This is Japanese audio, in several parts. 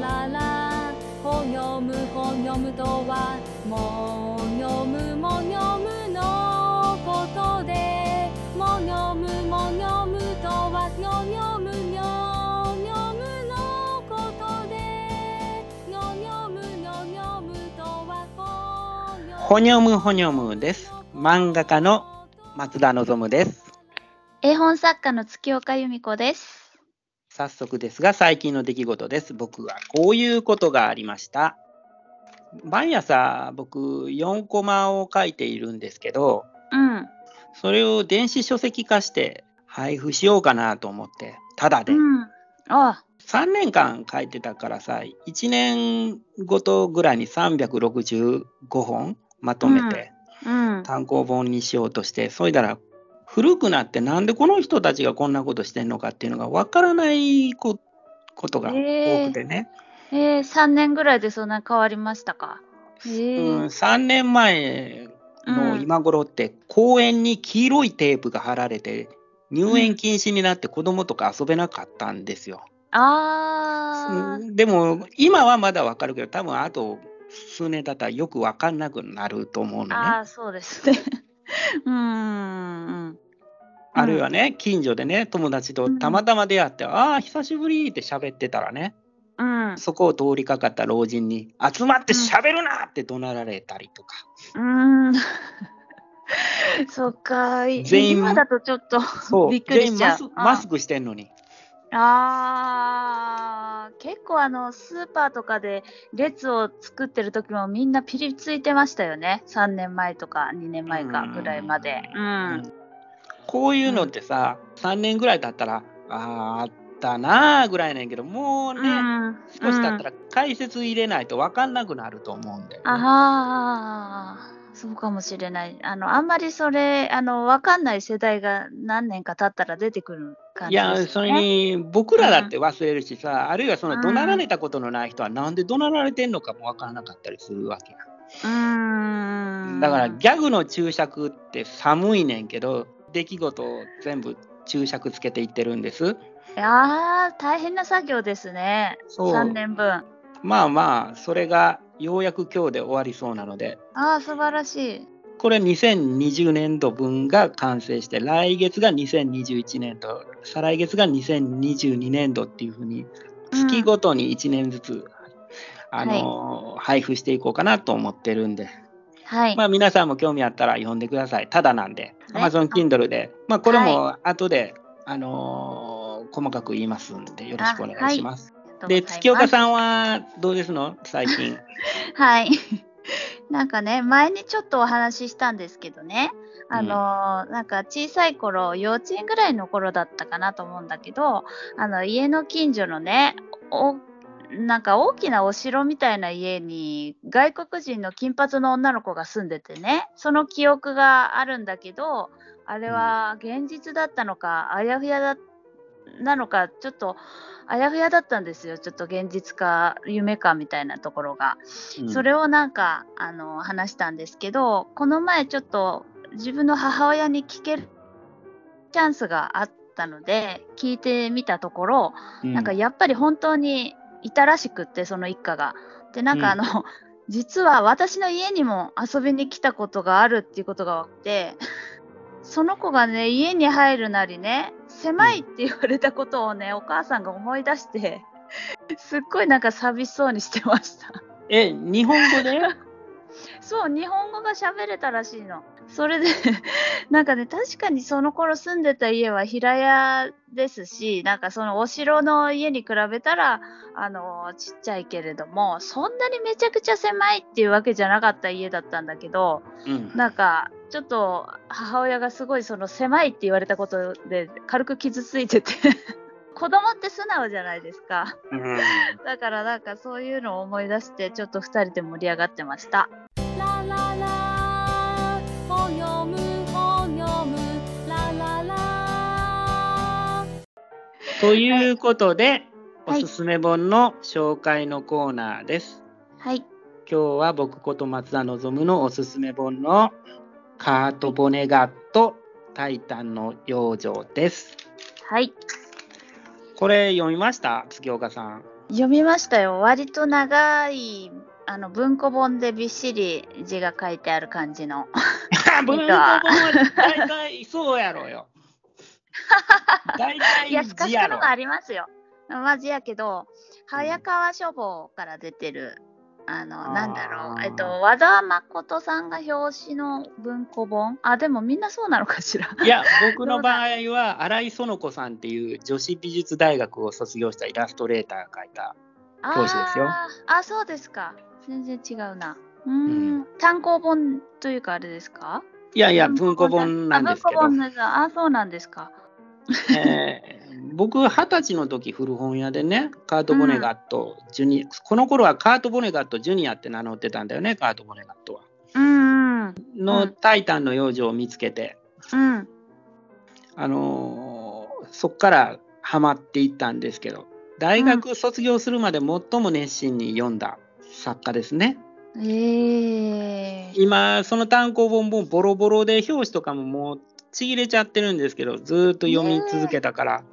ララほにょむほにょむとはもにょむもにょむのことでもにょむもにょむとはにょにょむにょにょむのことでにょにょむにょにょむとはほにょむほにょむです。漫画家の松田望です。絵本作家の月岡由美子です。早速ですが、最近の出来事です。僕はこういうことがありました。毎朝僕4コマを書いているんですけど、うん。それを電子書籍化して配布しようかなと思って、ただで。うん。あ3年間書いてたからさ、1年ごとぐらいに365本まとめて、うん。単行本にしようとして、それだら古くなってなんでこの人たちがこんなことしてんのかっていうのがわからないこことが多くてね、えー、3年ぐらいでそんな変わりましたか？えうん、ー、3年前のうん今頃って公園に黄色いテープが貼られて入園禁止になって子供とか遊べなかったんですよ。あうんでも今はまだわかるけど多分あと数年経ったらよくわかんなくなると思うのー、ね。あー、そうですね。うんうん。あるいはね、近所でね、友達とたまたま出会って、ああ、久しぶりって喋ってたらね、うん。そこを通りかかった老人に、集まって喋るなって怒鳴られたりとか、うん。そっか。い全員今だとちょっとびっくりしちゃう全員マスマスクしてんのに。あー結構あのスーパーとかで列を作ってる時もみんなピリついてましたよね。3年前とか2年前かぐらいまで。うん、うん。こういうのってさ、3年ぐらい経ったら、あったなーぐらいなんやけど、もうね、うん。少し経ったら解説入れないと分かんなくなると思うんだよ、ね。ああそうかもしれない。あのあんまりそれあの分かんない世代が何年か経ったら出てくる感いや、それに僕らだって忘れるしさ、あるいはその怒鳴られたことのない人は、なんで怒鳴られてんのかも分からなかったりするわけや。うーん。だからギャグの注釈って寒いねんけど、出来事を全部注釈つけていってるんです。いやー大変な作業ですね。そう。3年分。まあまあ、それがようやく今日で終わりそうなので、ああ素晴らしいこれ2020年度分が完成して、来月が2021年度、再来月が2022年度っていうふうに、月ごとに1年ずつ、あの配布していこうかなと思ってるんで、はい、まあ皆さんも興味あったら読んでください。ただなんで、はい。Amazon Kindle で、まあこれも後で、あのー細かく言いますんで、よろしくお願いします。で、月岡んさんはどうですの？最近。はい。なんかね、前にちょっとお話ししたんですけどね、あのーなんか小さい頃、幼稚園ぐらいの頃だったかなと思うんだけど、あの家の近所のね、おなんか大きなお城みたいな家に外国人の金髪の女の子が住んでてね、その記憶があるんだけど、あれは現実だったのか、あやふやだなのか、ちょっとあやふやだったんですよ、ちょっと現実か夢かみたいなところが。うんそれをなんかあの話したんですけどこの前ちょっと自分の母親に聞けるチャンスがあったので聞いてみたところ、うんなんかやっぱり本当にいたらしくってその一家が。でなんかあの、実は私の家にも遊びに来たことがあるっていうことが分かってその子がね家に入るなりね狭いって言われたことをねお母さんが思い出して すっごいなんか寂しそうにしてました。え、日本語で？そう、日本語が喋れたらしいの。それで、なんかね、確かにその頃住んでた家は平屋ですし、なんかそのお城の家に比べたら、あの、ちっちゃいけれども、そんなにめちゃくちゃ狭いっていうわけじゃなかった家だったんだけど、うん。なんか、ちょっと母親がすごいその狭いって言われたことで軽く傷ついてて、子供って素直じゃないですか。うんだからなんかそういうのを思い出して、ちょっと二人で盛り上がってました。ラララということで、おはいすすめ本の紹介のコーナーです。はい。今日は僕こと松田望のおすすめ本のカート・ボネガット・タイタンの養生です。はい。これ読みました？月岡さん。読みましたよ。割と長いあの文庫本でびっしり字が書いてある感じの。文庫本は大体そうやろうよ。大体いや、スカ字やろスカのがありますよ。マジやけど、早川書房から出てる、あの、なんだろう、えっと、和田誠さんが表紙の文庫本？あ、でもみんなそうなのかしら？いや、僕の場合は、新井園子さんっていう女子美術大学を卒業したイラストレーターが書いた。教師ですよあそうですか。全然違うな。うーん、単行本というかあれですか？いやいや、文庫本なんですけどあ、そうなんですか。えー僕、二十歳の時古本屋でね、カート・ボネガット、ジュニこの頃はカート・ボネガット・ジュニアって名乗ってたんだよね、カート・ボネガットは。うんうん。の、うんタイタンの幼女を見つけて、うん。あのーそこからハマっていったんですけど、大学卒業するまで最も熱心に読んだ作家ですね。えー。今、その単行本もボロボロで表紙とかももうちぎれちゃってるんですけど、ずーっと読み続けたから、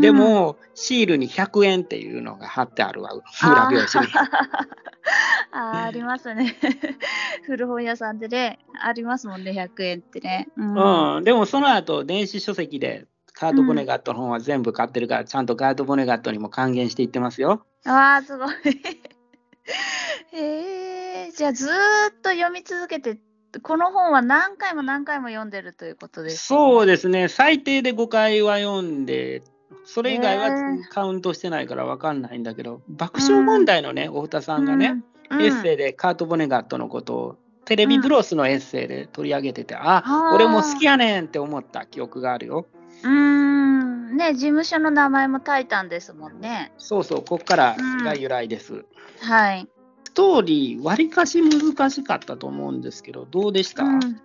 でも、シールに100円っていうのが貼ってあるわ、裏表紙に。あーありますね。古本屋さんでね、ありますもんね、100円ってね。うん。うん、でもその後、電子書籍でカート・ボネガットの本は全部買ってるから、ちゃんとカート・ボネガットにも還元していってますよ。わあ、すごい。えー、じゃあずーっと読み続けて、この本は何回も何回も読んでるということです、そうですね、最低で5回は読んで、それ以外はカウントしてないから分かんないんだけど、爆笑問題のね、太田さんがね、うん、エッセイでカート・ボネガットのことを、テレビブロスのエッセイで取り上げてて、ああー俺も好きやねんって思った記憶があるよ。うーん。ね、事務所の名前もタイタンですもんね。そうそう、こっからが由来です。はい。ストーリー、わりかし難しかったと思うんですけど、どうでした、うん。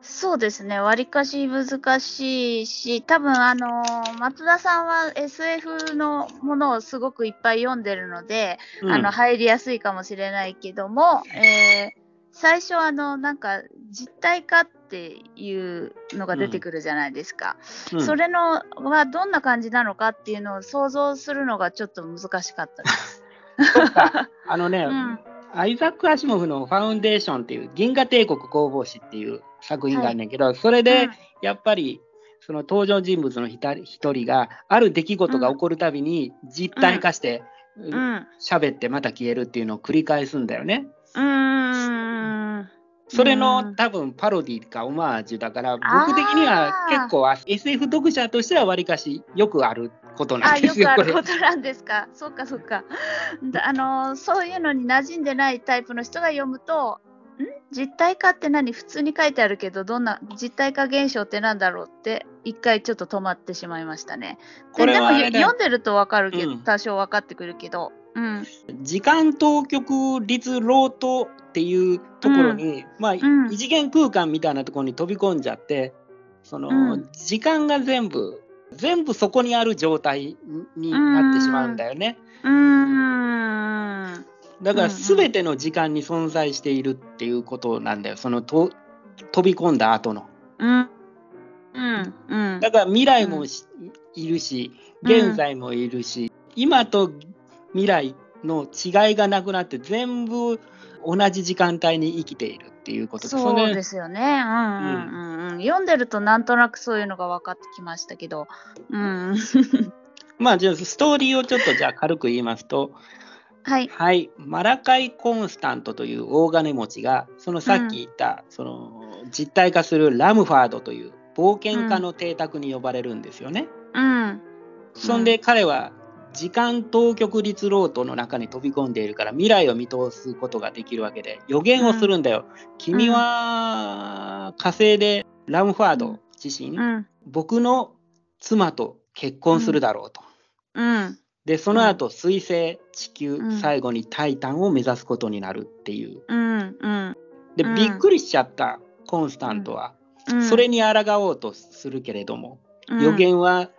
そうですね、わりかし難しいし、多分あのー松田さんは SF のものをすごくいっぱい読んでるので、うん。あの入りやすいかもしれないけども、えー最初あのなんか実体化っていうのが出てくるじゃないですか、うん。それのはどんな感じなのかっていうのを想像するのがちょっと難しかったです。あのね、うん。アイザック・アシモフのファウンデーションっていう銀河帝国工房誌っていう作品があるんだけど、それでやっぱりその登場人物の一人一人がある出来事が起こるたびに実体化してうん、うん。喋ってまた消えるっていうのを繰り返すんだよね。うーん。それうんの多分パロディかオマージュだから僕的には結構 SF 読者としてはわりかしよくあることなあ、んですよ。よくあることなんですか？そっかそっか。だあのそういうのに馴染んでないタイプの人が読むと、ん？実体化って何？普通に書いてあるけど、どんな実体化現象ってなんだろうって、一回ちょっと止まってしまいましたね。ででも読んでるとわかるけど、うん多少分かってくるけど。うん。時間当局率ロートっていうところに、まあ、ん異次元空間みたいなところに飛び込んじゃってその、うん時間が全部全部そこにある状態になってしまうんだよね。うーん。だから全ての時間に存在しているっていうことなんだよそのと飛び込んだ後の。うん。うん。うん。だから未来もし、いるし現在もいるし、今と未来の違いがなくなって全部同じ時間帯に生きているっていうことそうれですよね。うんうんうんうん。読んでるとなんとなくそういうのが分かってきましたけど。うん。まあじゃあストーリーをちょっとじゃあ軽く言いますとはい。はいマラカイ・コンスタントという大金持ちがそのさっき言った、その実体化するラムファードという冒険家の邸宅に呼ばれるんですよね。うん。そんで彼は時間当局率ロートの中に飛び込んでいるから未来を見通すことができるわけで予言をするんだよ。君は火星でラムファード自身、うん。僕の妻と結婚するだろうと。うん。でその後水星地球、うん最後にタイタンを目指すことになるっていう。うん。うん。でうんびっくりしちゃったコンスタントは、うん。それに抗おうとするけれども、うん予言は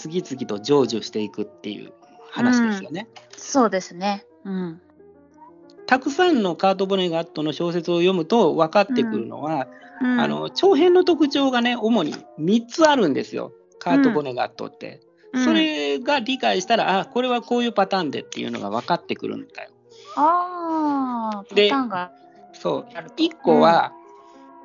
次々と成就していくっていう話ですよね。そうですね。うん。たくさんのカート・ボネガットの小説を読むと分かってくるのは、うんあの長編の特徴がね主に3つあるんですよカート・ボネガットって。うんそれが理解したら、あこれはこういうパターンでっていうのが分かってくるんだよ。ああ、パタでーンがそうあると。一個は、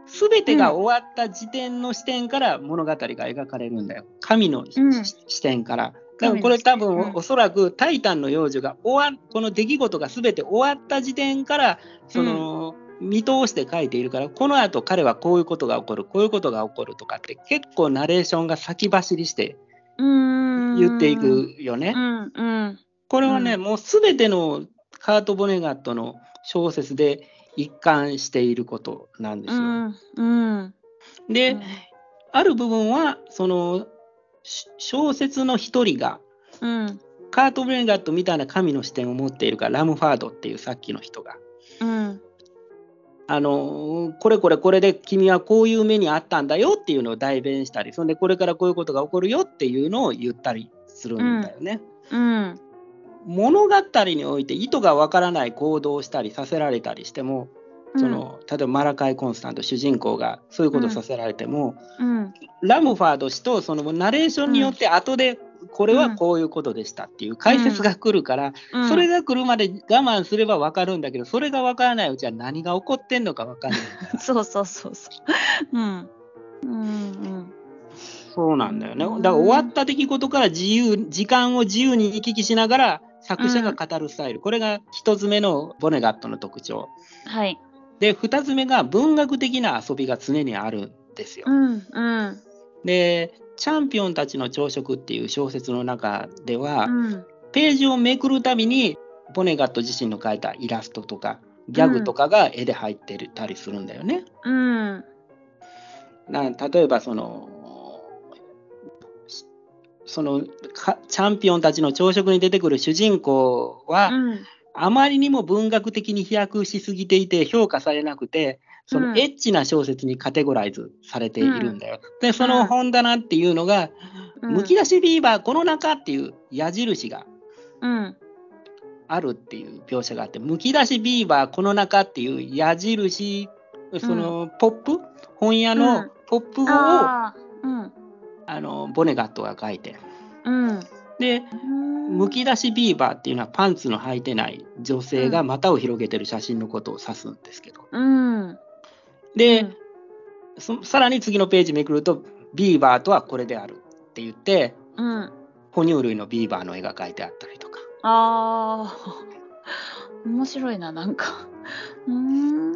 すべてが終わった時点の視点から物語が描かれるんだよ。神のし、うん。視点から。だからこれ多分うん。おそらくタイタンの幼女が終わこの出来事がすべて終わった時点からその、見通して書いているからこの後彼はこういうことが起こるこういうことが起こるとかって結構ナレーションが先走りして言っていくよね。うん。うん。これはね、うんもうすべてのカート・ボネガットの小説で一貫していることなんですよ。うんうんで、ある部分はそのし小説の一人がうんカート・ボネガットみたいな神の視点を持っているからラムファードっていうさっきの人が。うんあのこれこれこれで君はこういう目にあったんだよっていうのを代弁したりそんでこれからこういうことが起こるよっていうのを言ったりするんだよね。うん物語において意図がわからない行動をしたりさせられたりしても、その例えばマラカイ・コンスタント主人公がそういうことをさせられても、うん。ラムファード氏とそのナレーションによって後でこれはこういうことでしたっていう解説が来るから、うん。それが来るまで我慢すればわかるんだけどそれがわからないうちは何が起こってんのかわかんない そうそうそうそう。うん。うんうん。そうなんだよね。うん。だから終わった出来事から自由時間を自由に行き来しながら作者が語るスタイル、これが一つ目のボネガットの特徴。はい。で二つ目が文学的な遊びが常にあるんですよ。う。んうん。で「チャンピオンたちの朝食」っていう小説の中では、うん。ページをめくるたびにボネガット自身の描いたイラストとかギャグとかが絵で入ってたりするんだよね。うん。な例えばそのしそのかチャンピオンたちの朝食に出てくる主人公は、うん。あまりにも文学的に飛躍しすぎていて評価されなくてそうん。のエッチな小説にカテゴライズされているんだよ。でその本棚っていうのが「うん。むき出しビーバーこの中」っていう矢印がうん。あるっていう描写があって「むき出しビーバーこの中」っていう矢印そのポップ？本屋うのん。ポップを、あのボネガットが書いて。うん。でむき出しビーバーっていうのはパンツの履いてない女性が股を広げてる写真のことを指すんですけど。うん。で、うん。そさらに次のページめくるとビーバーとはこれであるって言ってうん。哺乳類のビーバーの絵が描いてあったりとか。あー。面白いななんか。うーん。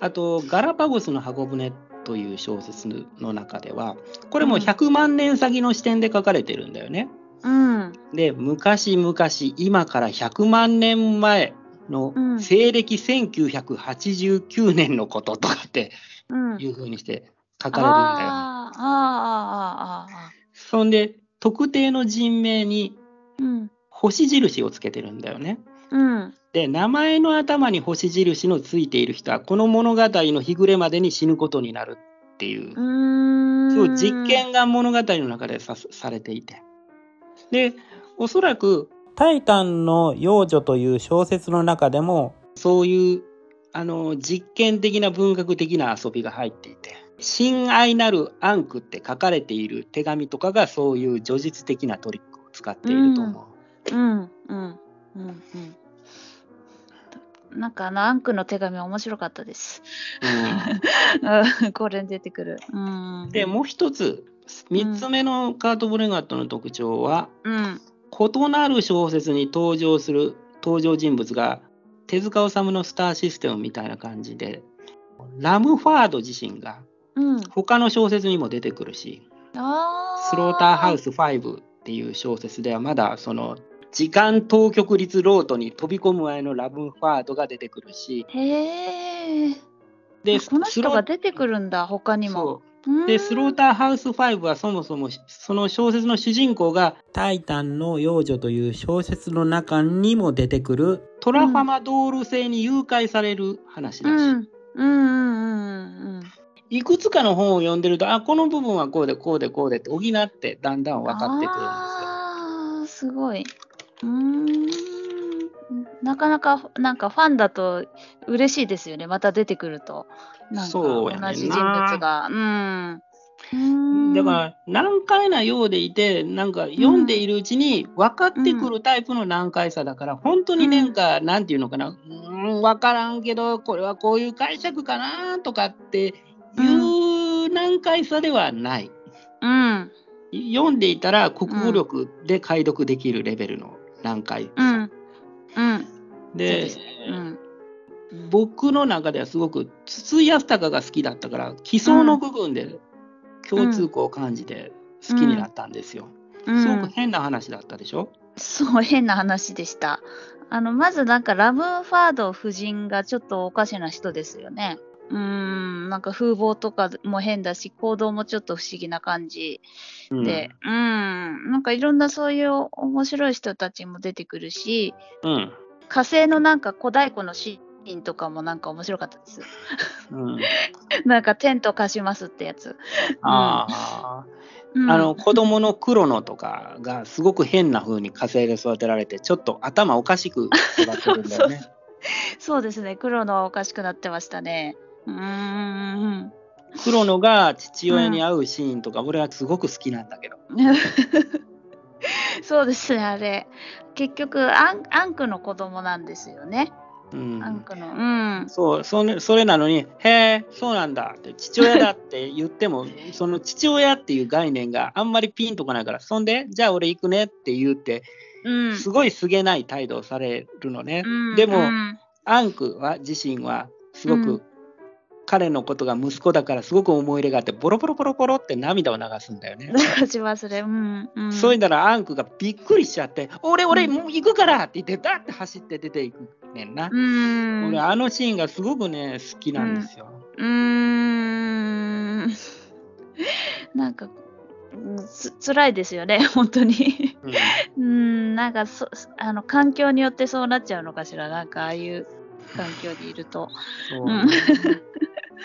あと「ガラパゴスの箱舟」という小説の中ではこれも100万年先の視点で書かれてるんだよね。うんで昔々今から100万年前のうん西暦1989年のこととかってうんいう風にして書かれるんだよ。あーあーあそんで特定の人名に星印をつけてるんだよね。うん。で名前の頭に星印のついている人はこの物語の日暮れまでに死ぬことになるっていう。そう実験が物語の中でさされていて。でおそらく「タイタンの幼女」という小説の中でもそういうあの実験的な文学的な遊びが入っていて「親愛なるアンク」って書かれている手紙とかがそういう叙述的なトリックを使っていると思う。うん。うん。うん。うんなんかあのアンクの手紙面白かったです。うんうんこれに出てくる。うん。でもう一つ3つ目のカート・ブレガットの特徴は、うん。異なる小説に登場する登場人物が手塚治虫のスターシステムみたいな感じでラムファード自身がうん。他の小説にも出てくるしあ「スローターハウス5」っていう小説ではまだその時間当局率ロートに飛び込む前のラムファードが出てくるしへえ。この人スロが出てくるんだ、他にも。で、スローーターハウス5はそもそもその小説の主人公がタイタンの幼女という小説の中にも出てくるトラファマドール星に誘拐される話だし、うん。うんうんうんうんいくつかの本を読んでると、あ、この部分はこうでこうでこうでって補ってだんだん分かってくるんですよ。すごい。うーん。なかなか、なんかファンだと嬉しいですよね。また出てくると。なんかそうやねんな同じ人物が。うん。だから難解なようでいてなんか読んでいるうちに分かってくるタイプの難解さだから、本当になんか、なんていうのかなうん分からんけどこれはこういう解釈かなとかっていう難解さではない。うん。読んでいたら国語力で解読できるレベルの難解さ、うん。うん。でそうん。僕の中ではすごく筒井康隆が好きだったから基礎の部分で共通項を感じて好きになったんですよ。うんすごく変な話だったでしょ、そう、変な話でした。あの、まずなんかラムファード夫人がちょっとおかしな人ですよね。うーん、なんか風貌とかも変だし、行動もちょっと不思議な感じうんで、うん、なんかいろんなそういう面白い人たちも出てくるし、うん火星のなんか小太鼓のシーンとかもなんか面白かったです。うん、なんかテント貸しますってやつ。ああ、うんあの子供のクロノとかがすごく変な風に火星で育てられてちょっと頭おかしく育ってるんだよね。そうですね、黒のはおかしくなってましたね。うーん。クロノが父親に会うシーンとか、俺はすごく好きなんだけど。そうですね、あれ。結局アン、アンクの子供なんですよね。うんアンクの。うん。そうそれそれなのに「へえそうなんだ」って父親だって言っても その父親っていう概念があんまりピンとこないからそんで「じゃあ俺行くね」って言ってうん。すごいすげない態度をされるのね。うんでもうんアンクは自身はすごく、うん彼のことが息子だからすごく思い入れがあってボロボロボロボロって涙を流すんだよね。流しますね。うん。うん、そういうならアンクがびっくりしちゃって「俺俺うんもう行くから!」って言ってダーって走って出ていくねんな。うん。俺あのシーンがすごくね好きなんですよ。うーん。なんか、うんつ辛いですよね、本当に。うんうん、なんかそあの環境によってそうなっちゃうのかしら、なんかああいう環境にいると。そううん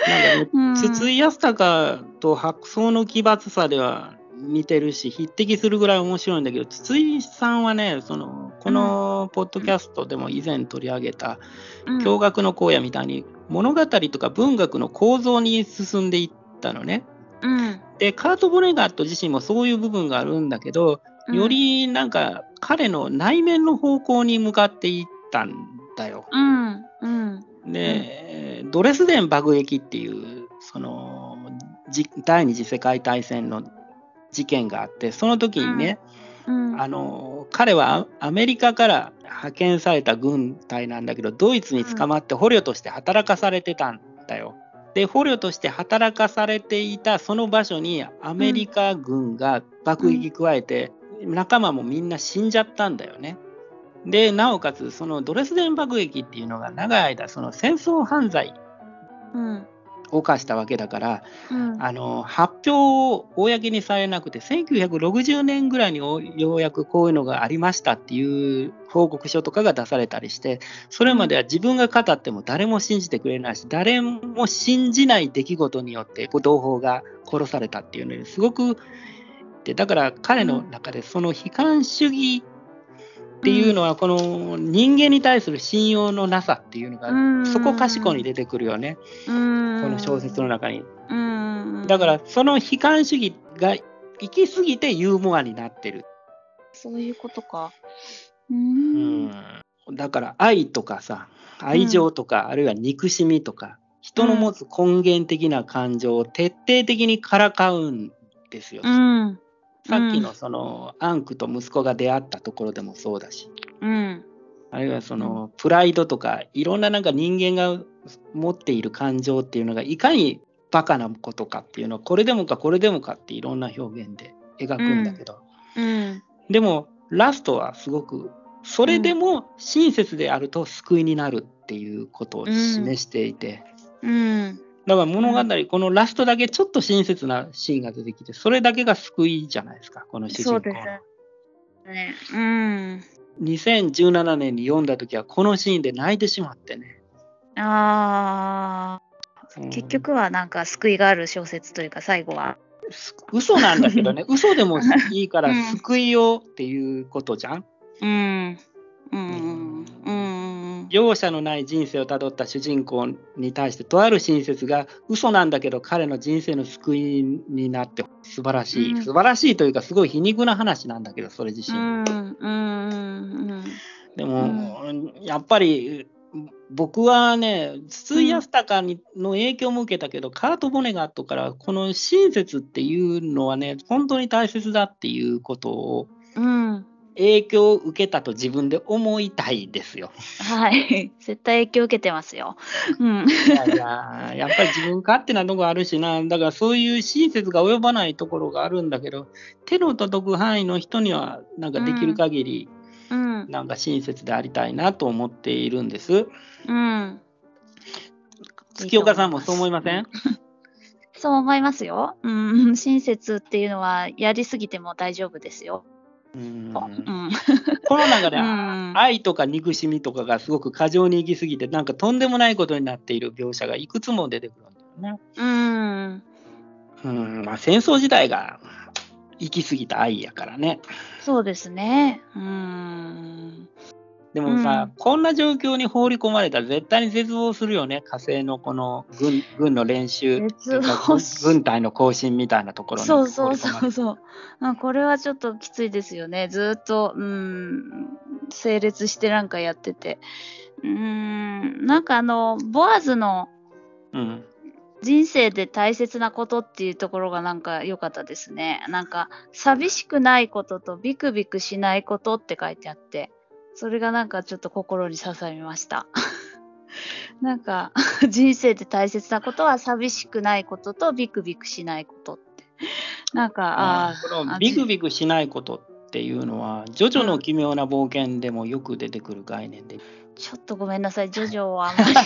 なん筒井康隆と白草の奇抜さでは似てるし匹敵するぐらい面白いんだけど筒井さんはねそのこのポッドキャストでも以前取り上げたうん「驚愕の荒野」みたいに物語とか文学の構造に進んでいったのね。うん。でカート・ボネガット自身もそういう部分があるんだけどうん。よりなんか彼の内面の方向に向かっていったんだよ。うん。うんで、ドレスデン爆撃っていうそのじ第二次世界大戦の事件があってその時にね、うんあの彼はアメリカから派遣された軍隊なんだけどドイツに捕まって捕虜として働かされてたんだよ。で捕虜として働かされていたその場所にアメリカ軍が爆撃加えて、仲間もみんな死んじゃったんだよね。でなおかつそのドレスデン爆撃っていうのが長い間その戦争犯罪うんを犯したわけだからうん。あの発表を公にされなくて1960年ぐらいにおようやくこういうのがありましたっていう報告書とかが出されたりしてそれまでは自分が語っても誰も信じてくれないし誰も信じない出来事によって同胞が殺されたっていうのですごくでだから彼の中でその悲観主義っていうのはこの人間に対する信用のなさっていうのうんがそこかしこに出てくるよねうんこの小説の中に。うんだからその悲観主義が行き過ぎてユーモアになってる。そういうことか。ううんん、だから愛とかさ愛情とか、あるいは憎しみとか人の持つ根源的な感情を徹底的にからかうんですよ。うんさっきのそのアンクと息子が出会ったところでもそうだし。うん。あるいはそのプライドとかいろんななんか人間が持っている感情っていうのがいかにバカなことかっていうのをこれでもかこれでもかっていろんな表現で描くんだけど、うん。でもラストはすごくそれでも親切であると救いになるっていうことを示していて、うんだから物語、このラストだけちょっと親切なシーンが出てきてそれだけが救いじゃないですかこの主人公のそうですね。うん。2017年に読んだ時はこのシーンで泣いてしまってね、ああ、うん結局はなんか救いがある小説というか最後は。す嘘なんだけどね 嘘でもいいからうん救いをっていうことじゃん、うん。うん。うん。い容赦のない人生をたどった主人公に対してとある親切が嘘なんだけど彼の人生の救いになって素晴らしい、うん。素晴らしいというかすごい皮肉な話なんだけどそれ自身、うんうんうんでも、やっぱり僕はね筒井康隆にの影響も受けたけど、カート・ボネガットからこの親切っていうのはね本当に大切だっていうことをうん。うん影響を受けたと自分で思いたいですよ。はい 絶対影響受けてますよ。うんいやいややっぱり自分勝手なとこあるしなだからそういう親切が及ばないところがあるんだけど手の届く範囲の人にはなんかできる限り、うんなんか親切でありたいなと思っているんです。うん月岡さんもそう思いません？そう思いますよ。うん親切っていうのはやりすぎても大丈夫ですよ。うんうんこの中でうん愛とか憎しみとかがすごく過剰に行き過ぎてなんかとんでもないことになっている描写がいくつも出てくるんだよね。うんうんまあ、戦争時代が行き過ぎた愛やからね。そうですね。うんでもさ、うんこんな状況に放り込まれたら絶対に絶望するよね火星のこの軍軍の練習軍隊の行進みたいなところにそうそうそうそう。あこれはちょっときついですよね。ずーっと、うん、整列してなんかやってて。うん、なんかあの、ボアズのうん人生で大切なことっていうところがなんか良かったですね。なんか、寂しくないこととビクビクしないことって書いてあって、それがなんかちょっと心に刺さりました。なんか、人生で大切なことは寂しくないこととビクビクしないことって。なんか、ああこのあビクビクしないことっていうのはジョジョの奇妙な冒険でもよく出てくる概念でちょっとごめんなさい、ジョジョはあんまり。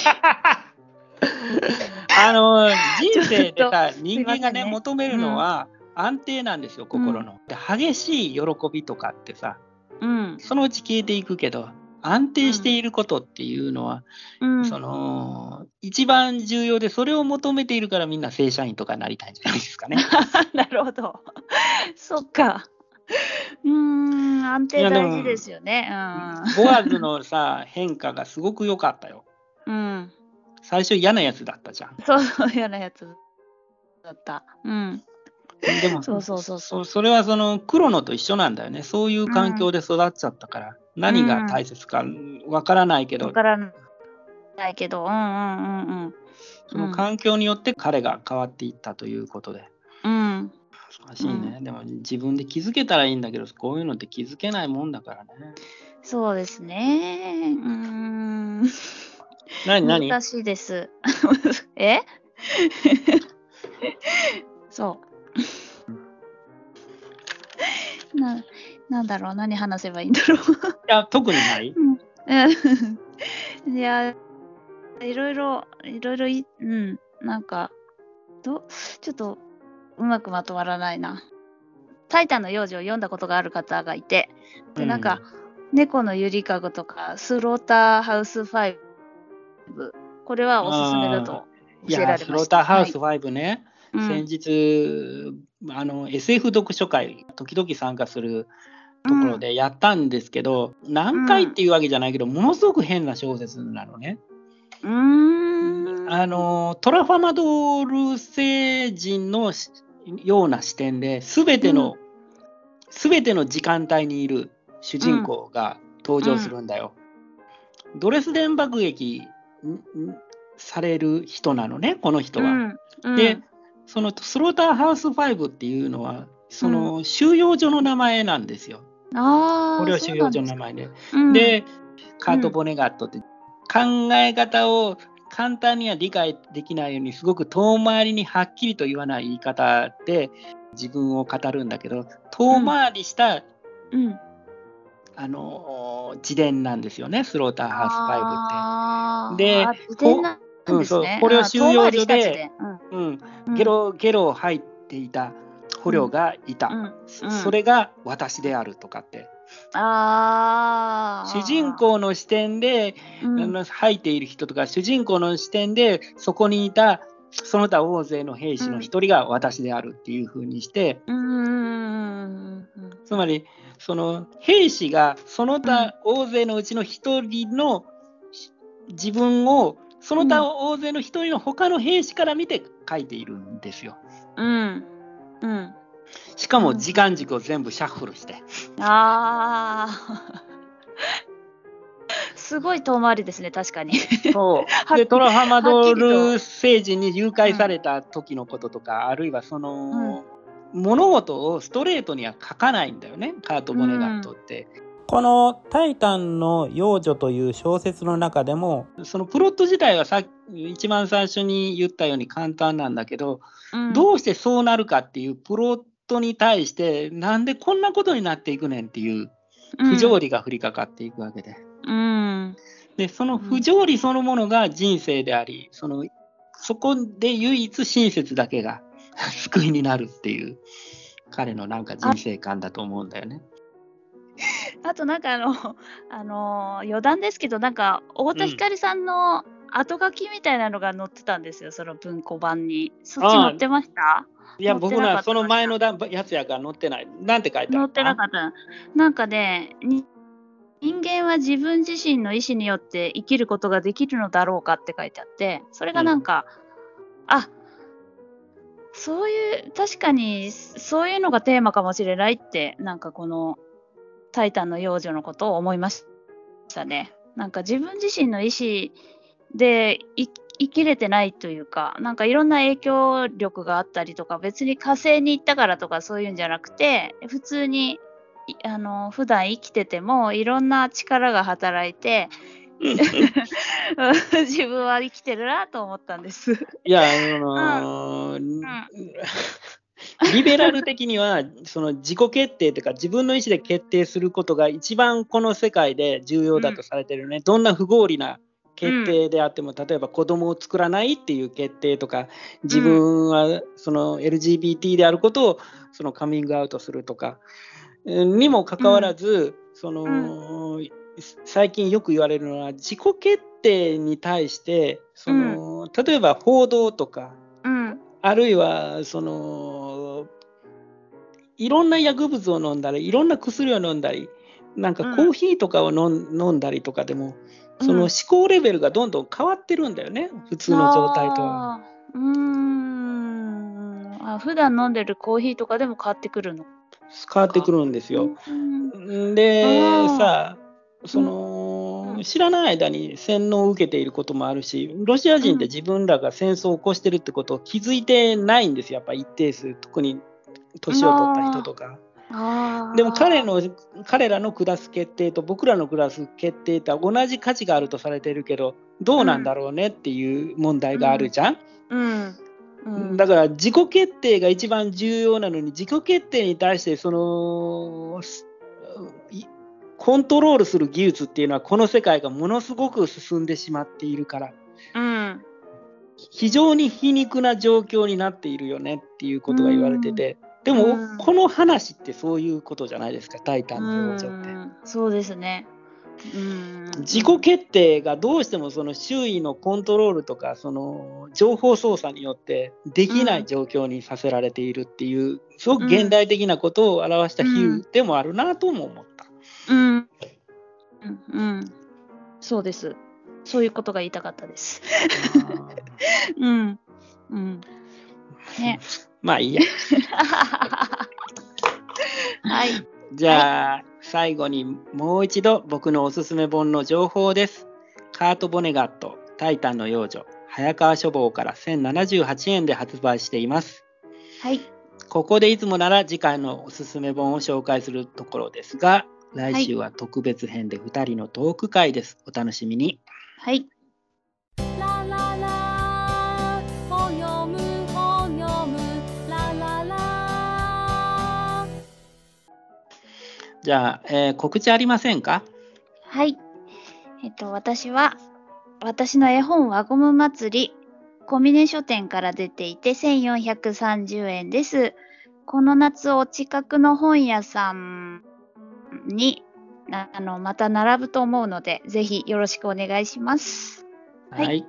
あの人生でさ人間がね求めるのは安定なんですよ心の、で激しい喜びとかってさうん。そのうち消えていくけど安定していることっていうのは、うん。その一番重要でそれを求めているからみんな正社員とかなりたいんじゃないですかね。なるほど。そっか。うーん、安定大事ですよね。ボアズのさ変化がすごく良かったよ。うん。うん。最初嫌なやつだったじゃん。そうそう、嫌なやつだった。うん。でもそうそうそうそうそそれはその黒野と一緒なんだよね。そういう環境で育っちゃったから、何が大切かわからないけど、わからないけど、うんうんうんうん。その環境によって彼が変わっていったということで。うん。難しいね、でも自分で気づけたらいいんだけどこういうのって気づけないもんだからね。そうですね。うーん。何何？難しいです。え？そう。な、なんだろう、何話せばいいんだろう。いや特にない？うん。いや、いろいろ、いろいろい、うん、なんか、どちょっと、うまくまとまらないな。タイタンの幼女を読んだことがある方がいて、で、なんか、猫のゆりかごとか、スローターハウス5、これはおすすめだとい教えられました。やスローターハウスはい5ね、うん。先日あの SF 読書会時々参加するところでやったんですけど、何回っていうわけじゃないけど、ものすごく変な小説なのね。うーん。あのトラファマドール星人のしような視点で全ての、全ての時間帯にいる主人公が登場するんだよ。ドレスデン爆撃んんされる人なのねこの人は。うんうんでそのスローターハウス5っていうのはその収容所の名前なんですよ。ああ、これは収容所の名前で。なんでカート・ボネガットって考え方を簡単には理解できないようにすごく遠回りにはっきりと言わない言い方で自分を語るんだけど遠回りした、うん、うんあの自伝なんですよねスローターハウス5って。で、うん。そうこれは収容所で伝、うん、うん。ゲロゲロを吐いていた捕虜がいた、うん。うん。それが私であるとかって。ああ。主人、公の視点でうん。吐いている人とか主人公の視点でそこにいたその他大勢の兵士の一人が私であるっていう風にして、うん。つまりその兵士がその他大勢のうちの一人の自分をその他大勢の一人の他の兵士から見て書いているんですよ。うん。うん。しかも時間軸を全部シャッフルして。ああ。すごい遠回りですね、確かに。そうでトラハマドル星人に誘拐された時のこととか、あるいはその、物事をストレートには書かないんだよねカート・ボネガットって。この「タイタンの幼女」という小説の中でもそのプロット自体はさ一番最初に言ったように簡単なんだけど、うんどうしてそうなるかっていうプロットに対してなんでこんなことになっていくねんっていう不条理が降りかかっていくわけで。うん。でその不条理そのものが人生でありそのそこで唯一親切だけが救いになるっていう彼のなんか人生観だと思うんだよね。あとなんかあの、あのー余談ですけど、なんか太田光さんの後書きみたいなのが載ってたんですよ、その文庫版に。そっち載ってました？いや僕らその前のだやつやから載ってない。なんて書いてある載ってなかった。なんかね、に人間は自分自身の意思によって生きることができるのだろうかって書いてあって、それがなんか、あそういう、確かにそういうのがテーマかもしれないって、なんかこのタイタンの幼女のことを思いましたね。なんか自分自身の意思でい生きれてないというか、なんかいろんな影響力があったりとか、別に火星に行ったからとかそういうんじゃなくて、普通にいあの普段生きててもいろんな力が働いて、自分は生きてるなと思ったんです。いや、あのー リベラル的にはその自己決定というか自分の意思で決定することが一番この世界で重要だとされてるね、どんな不合理な決定であっても、例えば子供を作らないっていう決定とか自分はその LGBT であることをそのカミングアウトするとかにもかかわらず、その最近よく言われるのは自己決定に対してその、例えば報道とかうん、あるいはそのいろんな薬物を飲んだりいろんな薬を飲んだりなんかコーヒーとかを飲んだりとかでも、その思考レベルがどんどん変わってるんだよね普通の状態とは。うーん。あ。普段飲んでるコーヒーとかでも変わってくるの？変わってくるんですよ。うん。でさその、知らない間に洗脳を受けていることもあるしロシア人って自分らが戦争を起こしてるってことを気づいてないんですよやっぱ一定数。特に年を取った人とか。でも彼の彼らの下す決定と僕らの下す決定って同じ価値があるとされてるけどどうなんだろうねっていう問題があるじゃん、うん。うん、だから自己決定が一番重要なのに自己決定に対してそのコントロールする技術っていうのはこの世界がものすごく進んでしまっているからうん。非常に皮肉な状況になっているよねっていうことが言われてて、でも、うんこの話ってそういうことじゃないですか「タイタンの王女」って。うんそうですね。うん、自己決定がどうしてもその周囲のコントロールとかその情報操作によってできない状況にさせられているっていうすごく現代的なことを表した比喩でもあるなとも思った。うん。うん。うん。そうです。そういうことが言いたかったです。うん。うん。ね。まあいいや。はい。じゃあ、最後にもう一度僕のおすすめ本の情報です。カート・ボネガット、タイタンの幼女、早川書房から1078円で発売しています。はい。ここでいつもなら次回のおすすめ本を紹介するところですが、来週は特別編で2人のトーク会です。お楽しみに。はい。ラララじゃあ、えー告知ありませんか？はい。えっと、私は、私の絵本輪ゴム祭り、コミネ書店から出ていて1430円です。この夏お近くの本屋さんに、なあの、また並ぶと思うので、ぜひよろしくお願いします。はいはい。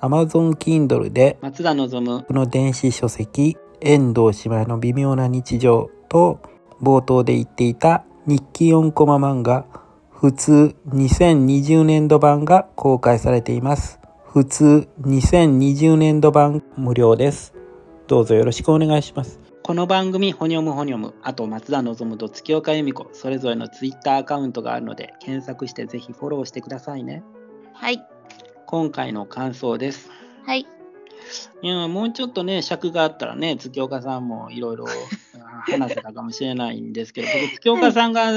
Amazon Kindle で松田望む。この電子書籍遠藤姉妹の微妙な日常と冒頭で言っていた日記4コマ漫画普通2020年度版が公開されています。普通2020年度版無料です。どうぞよろしくお願いします。この番組、ほにょむほにょむ、あと松田望と月岡由美子、それぞれのツイッターアカウントがあるので、検索してぜひフォローしてくださいね。はい。今回の感想です。はい。いや、もうちょっとね、尺があったらね、月岡さんもいろいろ話せたかもしれないんですけど、僕、月岡さんが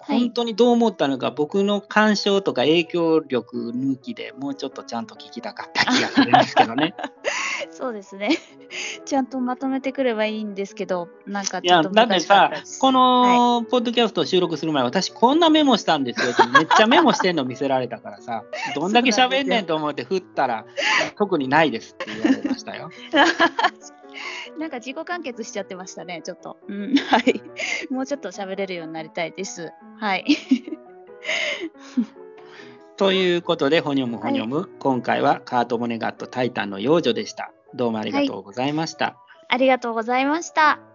本当にどう思ったのか、僕の干渉とか影響力抜きでもうちょっとちゃんと聞きたかった気がするんですけどね。そうですね。ちゃんとまとめてくればいいんですけど、なんかっとだって難しかっさたです。、このポッドキャストを収録する前、私こんなメモしたんですよって。めっちゃメモしてんの見せられたからさ、どんだけ喋んねんと思って振ったら、特にないですって言われましたよ。なんか自己完結しちゃってましたね、ちょっと。うん、はい。もうちょっと喋れるようになりたいです。はい。ということで、ほにょむほにょむ、今回はカート・モネガット・タイタンの幼女でした。どうもありがとうございました。ありがとうございました。